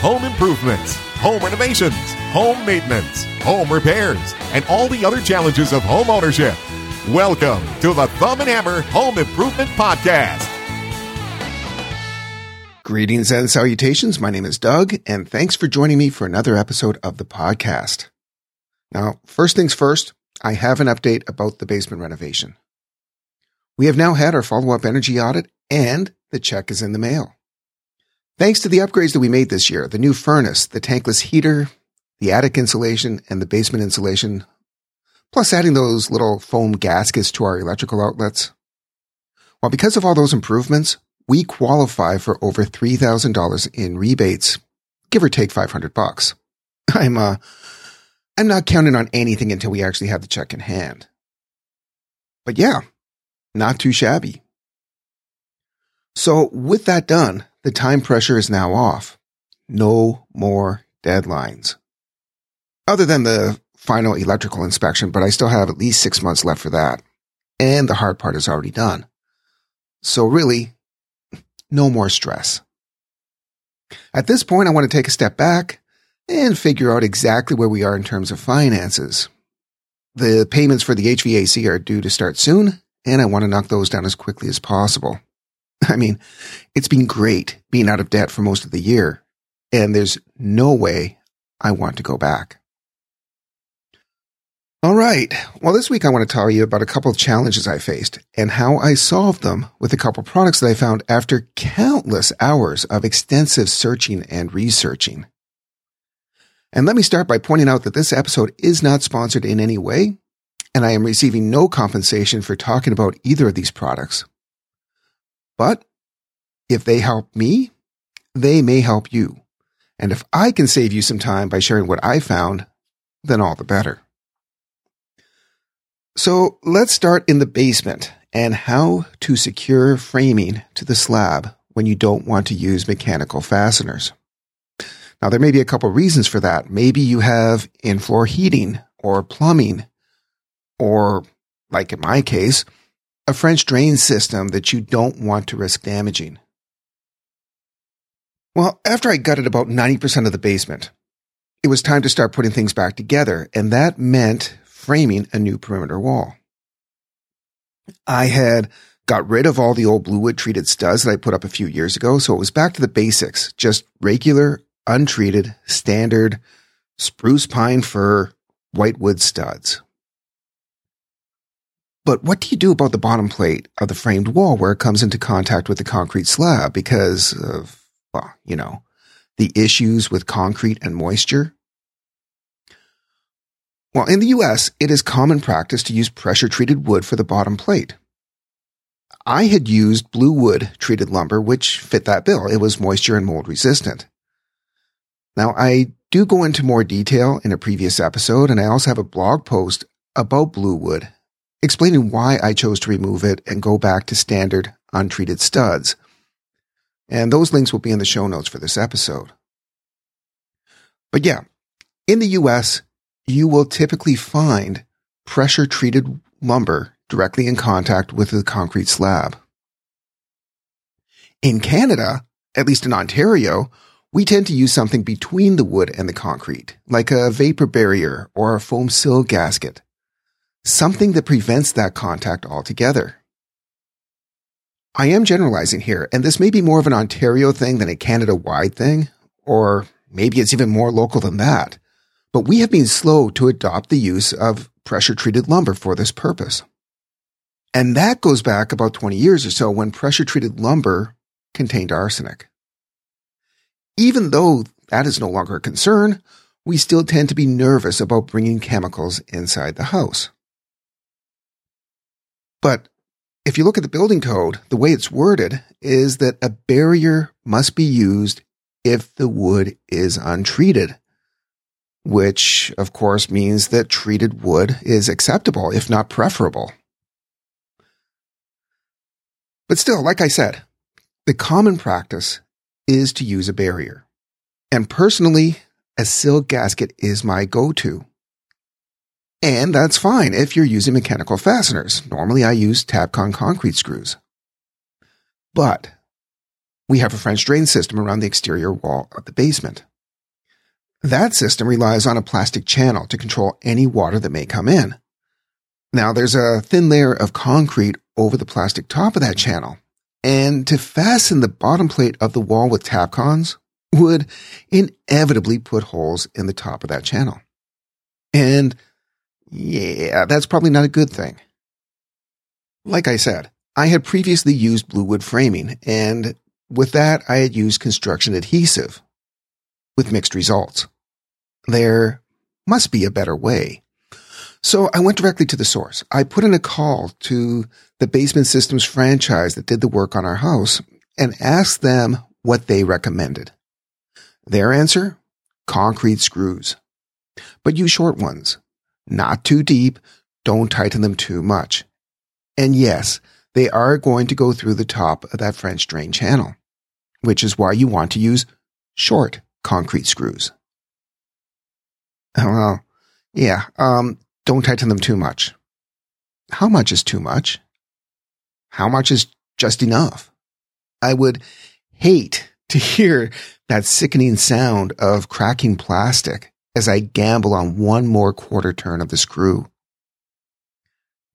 home improvements, home renovations, home maintenance, home repairs, and all the other challenges of home ownership. Welcome to the Thumb and Hammer Home Improvement Podcast. Greetings and salutations. My name is Doug, and thanks for joining me for another episode of the podcast. Now, first things first, I have an update about the basement renovation. We have now had our follow up energy audit, and the check is in the mail. Thanks to the upgrades that we made this year, the new furnace, the tankless heater, the attic insulation, and the basement insulation, plus adding those little foam gaskets to our electrical outlets. Well, because of all those improvements, we qualify for over $3,000 in rebates, give or take 500 bucks. I'm, uh, I'm not counting on anything until we actually have the check in hand. But yeah, not too shabby. So with that done, the time pressure is now off. No more deadlines. Other than the final electrical inspection, but I still have at least six months left for that. And the hard part is already done. So really, no more stress. At this point, I want to take a step back and figure out exactly where we are in terms of finances. The payments for the HVAC are due to start soon, and I want to knock those down as quickly as possible. I mean, it's been great being out of debt for most of the year, and there's no way I want to go back. All right. Well, this week I want to tell you about a couple of challenges I faced and how I solved them with a couple of products that I found after countless hours of extensive searching and researching. And let me start by pointing out that this episode is not sponsored in any way, and I am receiving no compensation for talking about either of these products. But if they help me, they may help you. And if I can save you some time by sharing what I found, then all the better. So let's start in the basement and how to secure framing to the slab when you don't want to use mechanical fasteners. Now, there may be a couple reasons for that. Maybe you have in-floor heating or plumbing, or like in my case, a French drain system that you don't want to risk damaging. Well, after I gutted about 90% of the basement, it was time to start putting things back together, and that meant framing a new perimeter wall. I had got rid of all the old bluewood treated studs that I put up a few years ago, so it was back to the basics, just regular, untreated, standard spruce pine fir white wood studs. But what do you do about the bottom plate of the framed wall where it comes into contact with the concrete slab because of, well, you know, the issues with concrete and moisture? Well, in the US, it is common practice to use pressure treated wood for the bottom plate. I had used blue wood treated lumber, which fit that bill. It was moisture and mold resistant. Now, I do go into more detail in a previous episode, and I also have a blog post about blue wood explaining why I chose to remove it and go back to standard untreated studs. And those links will be in the show notes for this episode. But yeah, in the US, you will typically find pressure treated lumber directly in contact with the concrete slab. In Canada, at least in Ontario, we tend to use something between the wood and the concrete, like a vapor barrier or a foam sill gasket something that prevents that contact altogether. I am generalizing here, and this may be more of an Ontario thing than a Canada wide thing, or maybe it's even more local than that. But we have been slow to adopt the use of pressure treated lumber for this purpose. And that goes back about 20 years or so when pressure treated lumber contained arsenic. Even though that is no longer a concern, we still tend to be nervous about bringing chemicals inside the house. But if you look at the building code, the way it's worded is that a barrier must be used if the wood is untreated, which of course means that treated wood is acceptable, if not preferable. But still, like I said, the common practice is to use a barrier. And personally, a sill gasket is my go-to. And that's fine if you're using mechanical fasteners. Normally I use Tapcon concrete screws. But we have a French drain system around the exterior wall of the basement. That system relies on a plastic channel to control any water that may come in. Now there's a thin layer of concrete over the plastic top of that channel. And to fasten the bottom plate of the wall with Tapcons would inevitably put holes in the top of that channel. And yeah, that's probably not a good thing. Like I said, I had previously used blue wood framing, and with that, I had used construction adhesive with mixed results. There must be a better way. So I went directly to the source. I put in a call to the Basement Systems franchise that did the work on our house and asked them what they recommended. Their answer? Concrete screws. But use short ones. Not too deep. Don't tighten them too much. And yes, they are going to go through the top of that French drain channel, which is why you want to use short concrete screws. Well, yeah, um, don't tighten them too much. How much is too much? How much is just enough? I would hate to hear that sickening sound of cracking plastic as I gamble on one more quarter turn of the screw.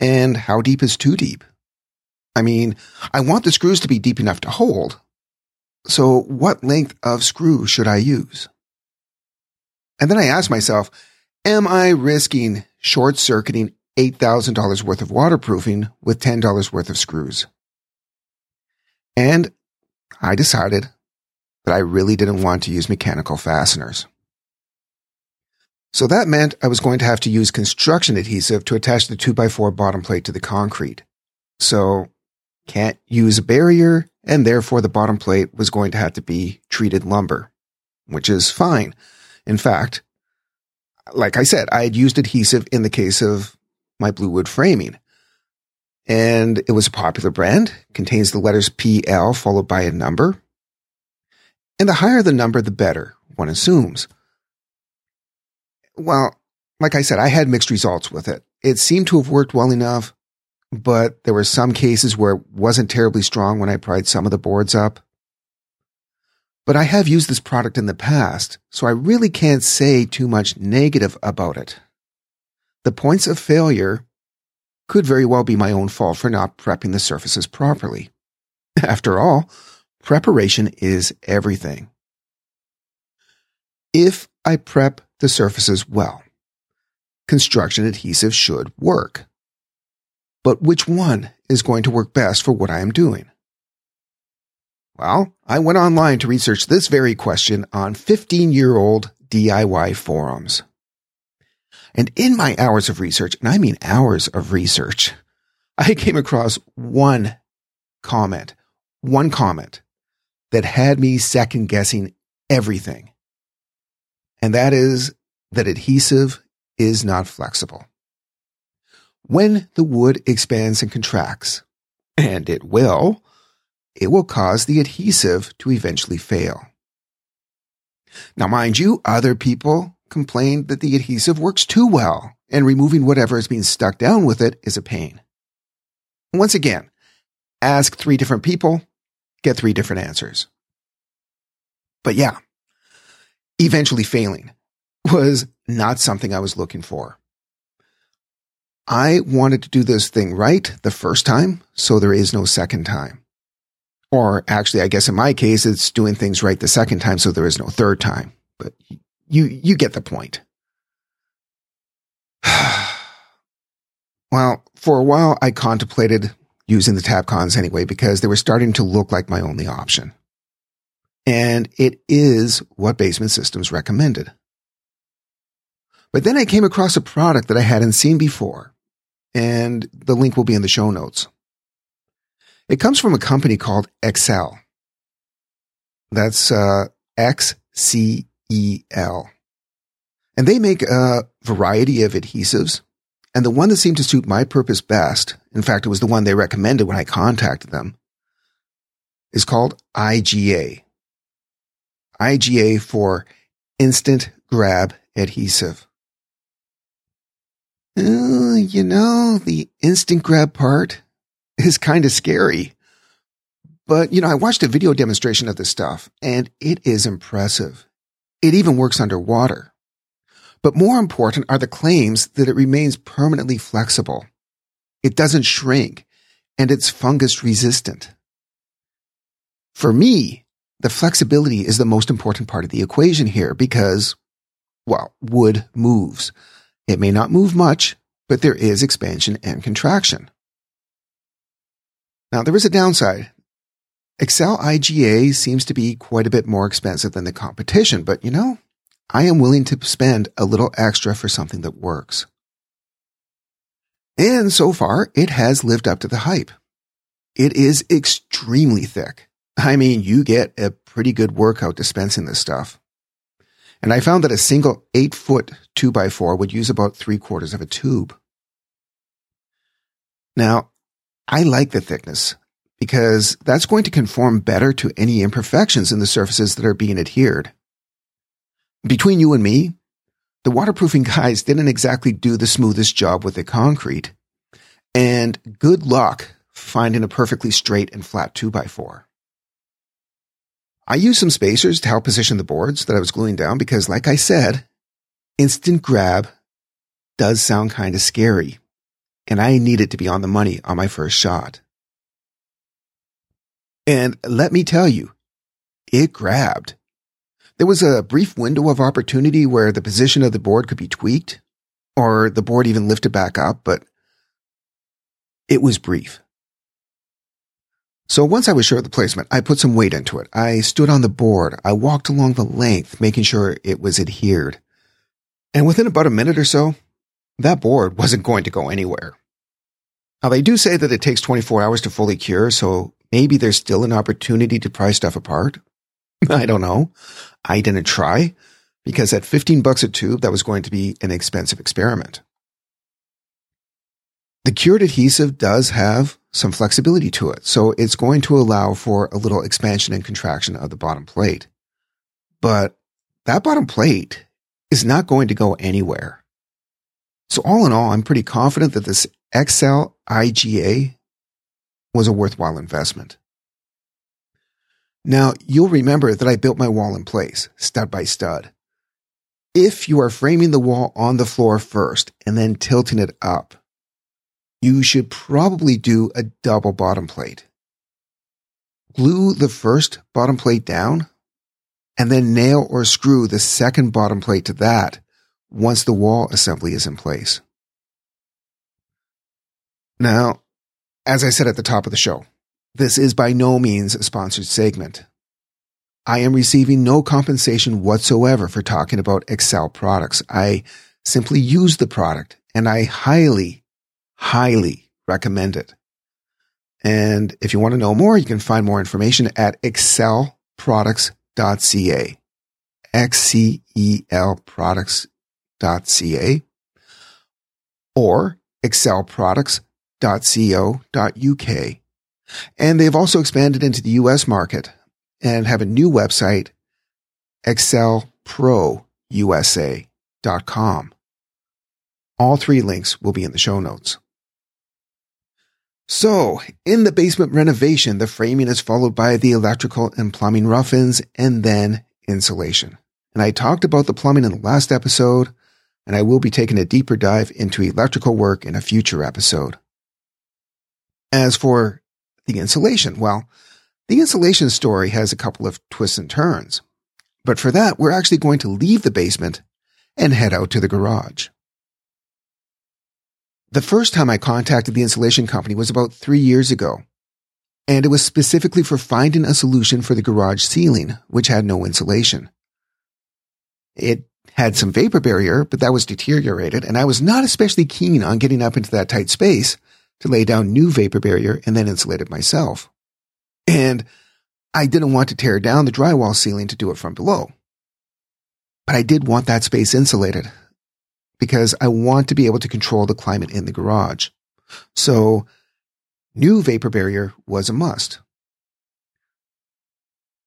And how deep is too deep? I mean, I want the screws to be deep enough to hold. So what length of screw should I use? And then I ask myself, am I risking short circuiting $8,000 worth of waterproofing with $10 worth of screws? And I decided that I really didn't want to use mechanical fasteners. So that meant I was going to have to use construction adhesive to attach the 2x4 bottom plate to the concrete. So can't use a barrier, and therefore the bottom plate was going to have to be treated lumber, which is fine. In fact, like I said, I had used adhesive in the case of my bluewood framing. And it was a popular brand, contains the letters PL followed by a number. And the higher the number, the better, one assumes. Well, like I said, I had mixed results with it. It seemed to have worked well enough, but there were some cases where it wasn't terribly strong when I pried some of the boards up. But I have used this product in the past, so I really can't say too much negative about it. The points of failure could very well be my own fault for not prepping the surfaces properly. After all, preparation is everything. If I prep the surfaces well, construction adhesive should work. But which one is going to work best for what I am doing? Well, I went online to research this very question on 15 year old DIY forums. And in my hours of research, and I mean hours of research, I came across one comment, one comment that had me second guessing everything. And that is that adhesive is not flexible. When the wood expands and contracts, and it will, it will cause the adhesive to eventually fail. Now, mind you, other people complain that the adhesive works too well and removing whatever is being stuck down with it is a pain. Once again, ask three different people, get three different answers. But yeah, eventually failing was not something I was looking for. I wanted to do this thing right the first time, so there is no second time. Or actually, I guess in my case, it's doing things right the second time, so there is no third time. But you, you get the point. well, for a while, I contemplated using the Tapcons anyway, because they were starting to look like my only option. And it is what Basement Systems recommended. But then I came across a product that I hadn't seen before and the link will be in the show notes. It comes from a company called Xcel. That's uh, X C E L. And they make a variety of adhesives. And the one that seemed to suit my purpose best, in fact, it was the one they recommended when I contacted them, is called IGA. IGA for Instant Grab Adhesive. Uh, you know, the instant grab part is kind of scary. But, you know, I watched a video demonstration of this stuff and it is impressive. It even works underwater. But more important are the claims that it remains permanently flexible. It doesn't shrink and it's fungus resistant. For me, the flexibility is the most important part of the equation here because, well, wood moves. It may not move much, but there is expansion and contraction. Now, there is a downside. Xcel IGA seems to be quite a bit more expensive than the competition, but you know, I am willing to spend a little extra for something that works. And so far, it has lived up to the hype. It is extremely thick. I mean, you get a pretty good workout dispensing this stuff. And I found that a single eight foot two by four would use about three quarters of a tube. Now, I like the thickness because that's going to conform better to any imperfections in the surfaces that are being adhered. Between you and me, the waterproofing guys didn't exactly do the smoothest job with the concrete. And good luck finding a perfectly straight and flat 2x4. I used some spacers to help position the boards that I was gluing down because, like I said, instant grab does sound kind of scary, and I needed to be on the money on my first shot. And let me tell you, it grabbed. There was a brief window of opportunity where the position of the board could be tweaked, or the board even lifted back up, but it was brief. So once I was sure of the placement, I put some weight into it. I stood on the board. I walked along the length, making sure it was adhered. And within about a minute or so, that board wasn't going to go anywhere. Now they do say that it takes 24 hours to fully cure, so maybe there's still an opportunity to pry stuff apart. I don't know. I didn't try because at 15 bucks a tube, that was going to be an expensive experiment. The cured adhesive does have some flexibility to it, so it's going to allow for a little expansion and contraction of the bottom plate. But that bottom plate is not going to go anywhere. So all in all, I'm pretty confident that this Xcel IGA was a worthwhile investment. Now, you'll remember that I built my wall in place, stud by stud. If you are framing the wall on the floor first and then tilting it up, you should probably do a double bottom plate. Glue the first bottom plate down and then nail or screw the second bottom plate to that once the wall assembly is in place. Now, as I said at the top of the show, this is by no means a sponsored segment. I am receiving no compensation whatsoever for talking about Xcel products. I simply use the product and I highly, highly recommend it. And if you want to know more, you can find more information at xcelproducts.ca. X-C-E-L products.ca or xcelproducts.co.uk. And they've also expanded into the US market and have a new website, xcelprousa.com. All three links will be in the show notes. So, in the basement renovation, the framing is followed by the electrical and plumbing rough-ins and then insulation. And I talked about the plumbing in the last episode, and I will be taking a deeper dive into electrical work in a future episode. As for the insulation, well, the insulation story has a couple of twists and turns. But for that, we're actually going to leave the basement and head out to the garage. The first time I contacted the insulation company was about three years ago, and it was specifically for finding a solution for the garage ceiling, which had no insulation. It had some vapor barrier, but that was deteriorated, and I was not especially keen on getting up into that tight space to lay down new vapor barrier and then insulate it myself. And I didn't want to tear down the drywall ceiling to do it from below. But I did want that space insulated, because I want to be able to control the climate in the garage. So new vapor barrier was a must.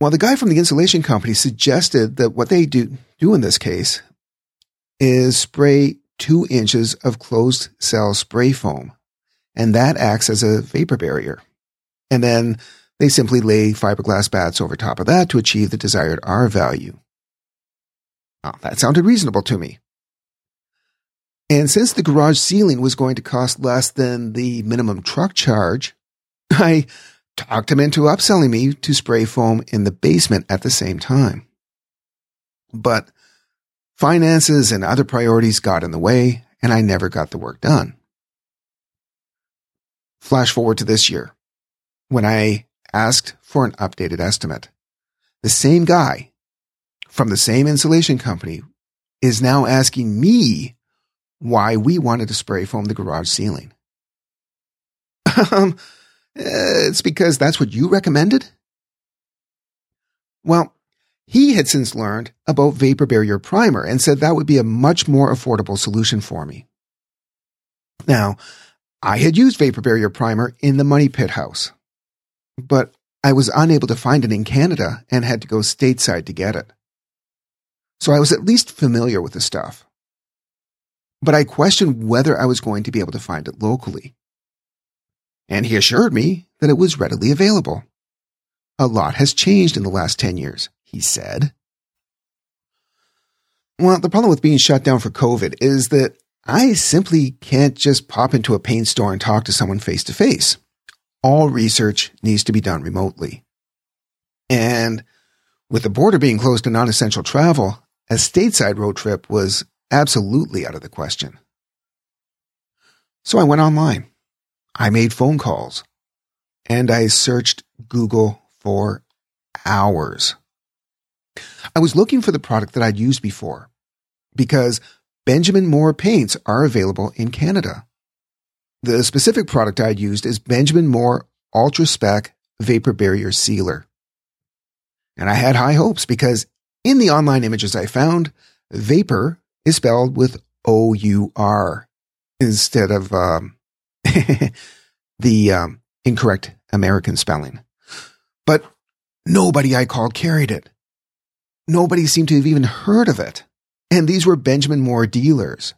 Well, the guy from the insulation company suggested that what they do, do in this case is spray two inches of closed cell spray foam, and that acts as a vapor barrier. And then they simply lay fiberglass bats over top of that to achieve the desired R value. Oh, that sounded reasonable to me. And since the garage ceiling was going to cost less than the minimum truck charge, I talked him into upselling me to spray foam in the basement at the same time. But finances and other priorities got in the way, and I never got the work done. Flash forward to this year, when I asked for an updated estimate. The same guy from the same insulation company is now asking me why we wanted to spray foam the garage ceiling. um, it's because that's what you recommended? Well, he had since learned about vapor barrier primer and said that would be a much more affordable solution for me. Now, I had used vapor barrier primer in the money pit house, but I was unable to find it in Canada and had to go stateside to get it. So I was at least familiar with the stuff. But I questioned whether I was going to be able to find it locally. And he assured me that it was readily available. A lot has changed in the last 10 years, he said. Well, the problem with being shut down for COVID is that I simply can't just pop into a paint store and talk to someone face to face all research needs to be done remotely. And with the border being closed to non essential travel, a stateside road trip was absolutely out of the question. So I went online. I made phone calls and I searched Google for hours. I was looking for the product that I'd used before because Benjamin Moore paints are available in Canada. The specific product I'd used is Benjamin Moore Ultra Spec Vapor Barrier Sealer. And I had high hopes because in the online images I found, vapor is spelled with O U R instead of um, the um, incorrect American spelling. But nobody I called carried it. Nobody seemed to have even heard of it. And these were Benjamin Moore dealers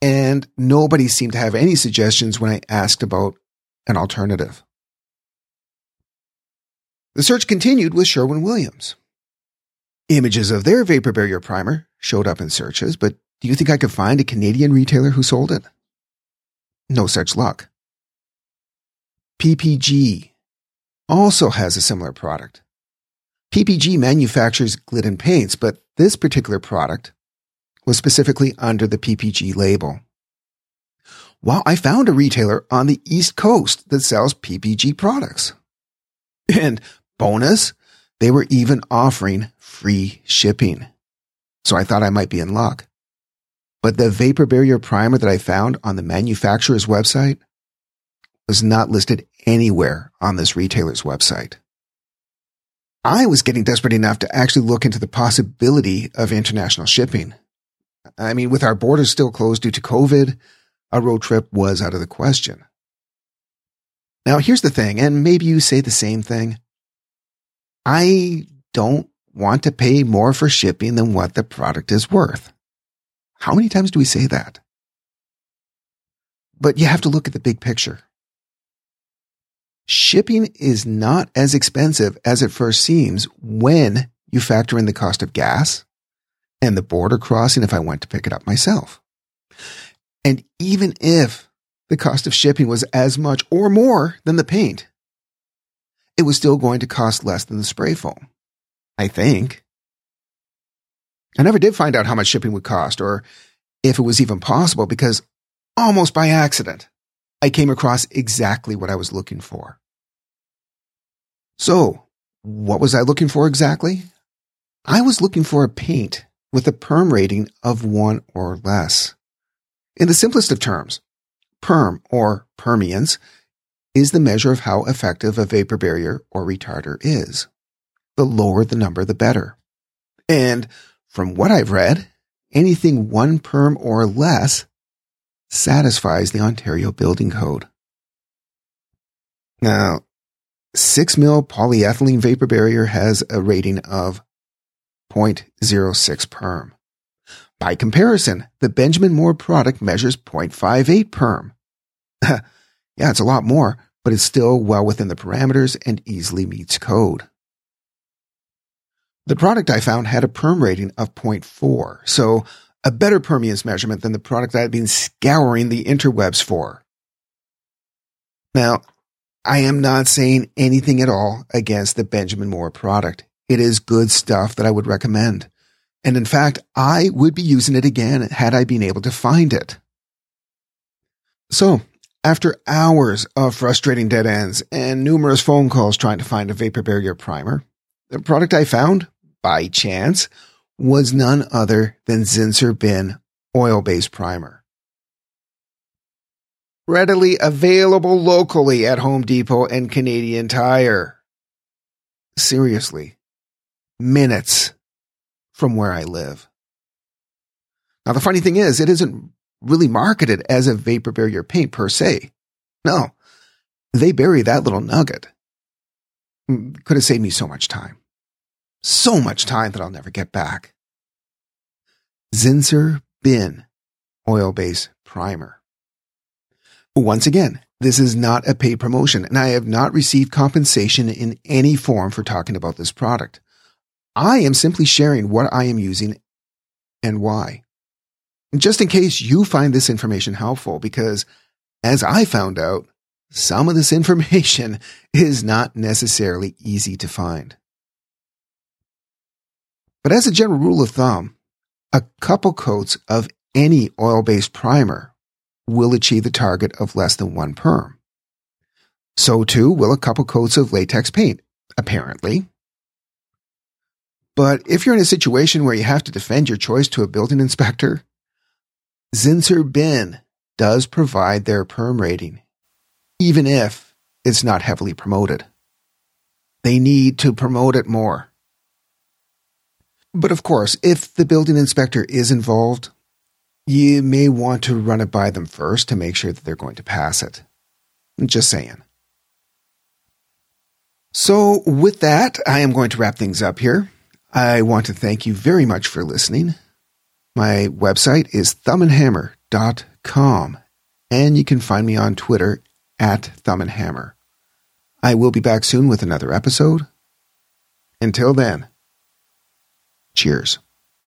and nobody seemed to have any suggestions when I asked about an alternative. The search continued with Sherwin Williams. Images of their vapor barrier primer showed up in searches, but do you think I could find a Canadian retailer who sold it? No such luck. PPG also has a similar product. PPG manufactures Glidden paints, but this particular product was specifically under the PPG label. Well, I found a retailer on the East Coast that sells PPG products. And bonus, they were even offering free shipping. So I thought I might be in luck. But the vapor barrier primer that I found on the manufacturer's website was not listed anywhere on this retailer's website. I was getting desperate enough to actually look into the possibility of international shipping. I mean, with our borders still closed due to COVID, a road trip was out of the question. Now, here's the thing, and maybe you say the same thing. I don't want to pay more for shipping than what the product is worth. How many times do we say that? But you have to look at the big picture. Shipping is not as expensive as it first seems when you factor in the cost of gas, and the border crossing if I went to pick it up myself. And even if the cost of shipping was as much or more than the paint, it was still going to cost less than the spray foam. I think. I never did find out how much shipping would cost or if it was even possible because almost by accident, I came across exactly what I was looking for. So, what was I looking for exactly? I was looking for a paint with a perm rating of one or less. In the simplest of terms, perm or permeance is the measure of how effective a vapor barrier or retarder is. The lower the number, the better. And from what I've read, anything one perm or less satisfies the Ontario Building Code. Now, 6 mil polyethylene vapor barrier has a rating of 0.06 perm. By comparison, the Benjamin Moore product measures 0.58 perm. yeah, it's a lot more, but it's still well within the parameters and easily meets code. The product I found had a perm rating of 0.4, so a better permeance measurement than the product I had been scouring the interwebs for. Now, I am not saying anything at all against the Benjamin Moore product. It is good stuff that I would recommend. And in fact, I would be using it again had I been able to find it. So, after hours of frustrating dead ends and numerous phone calls trying to find a vapor barrier primer, the product I found, by chance, was none other than Zinsser Bin oil-based primer. Readily available locally at Home Depot and Canadian Tire. Seriously, minutes from where I live. Now, the funny thing is, it isn't really marketed as a vapor barrier paint per se. No, they bury that little nugget. Mm, could have saved me so much time. So much time that I'll never get back. Zinsser Bin Oil Base Primer. Once again, this is not a paid promotion, and I have not received compensation in any form for talking about this product. I am simply sharing what I am using and why. Just in case you find this information helpful, because as I found out, some of this information is not necessarily easy to find. But as a general rule of thumb, a couple coats of any oil based primer will achieve the target of less than one perm. So too will a couple coats of latex paint, apparently. But if you're in a situation where you have to defend your choice to a building inspector, Zinsser Bin does provide their perm rating, even if it's not heavily promoted. They need to promote it more. But of course, if the building inspector is involved, you may want to run it by them first to make sure that they're going to pass it. Just saying. So, with that, I am going to wrap things up here. I want to thank you very much for listening. My website is thumbandhammer.com, and you can find me on Twitter at thumbandhammer. I will be back soon with another episode. Until then, cheers.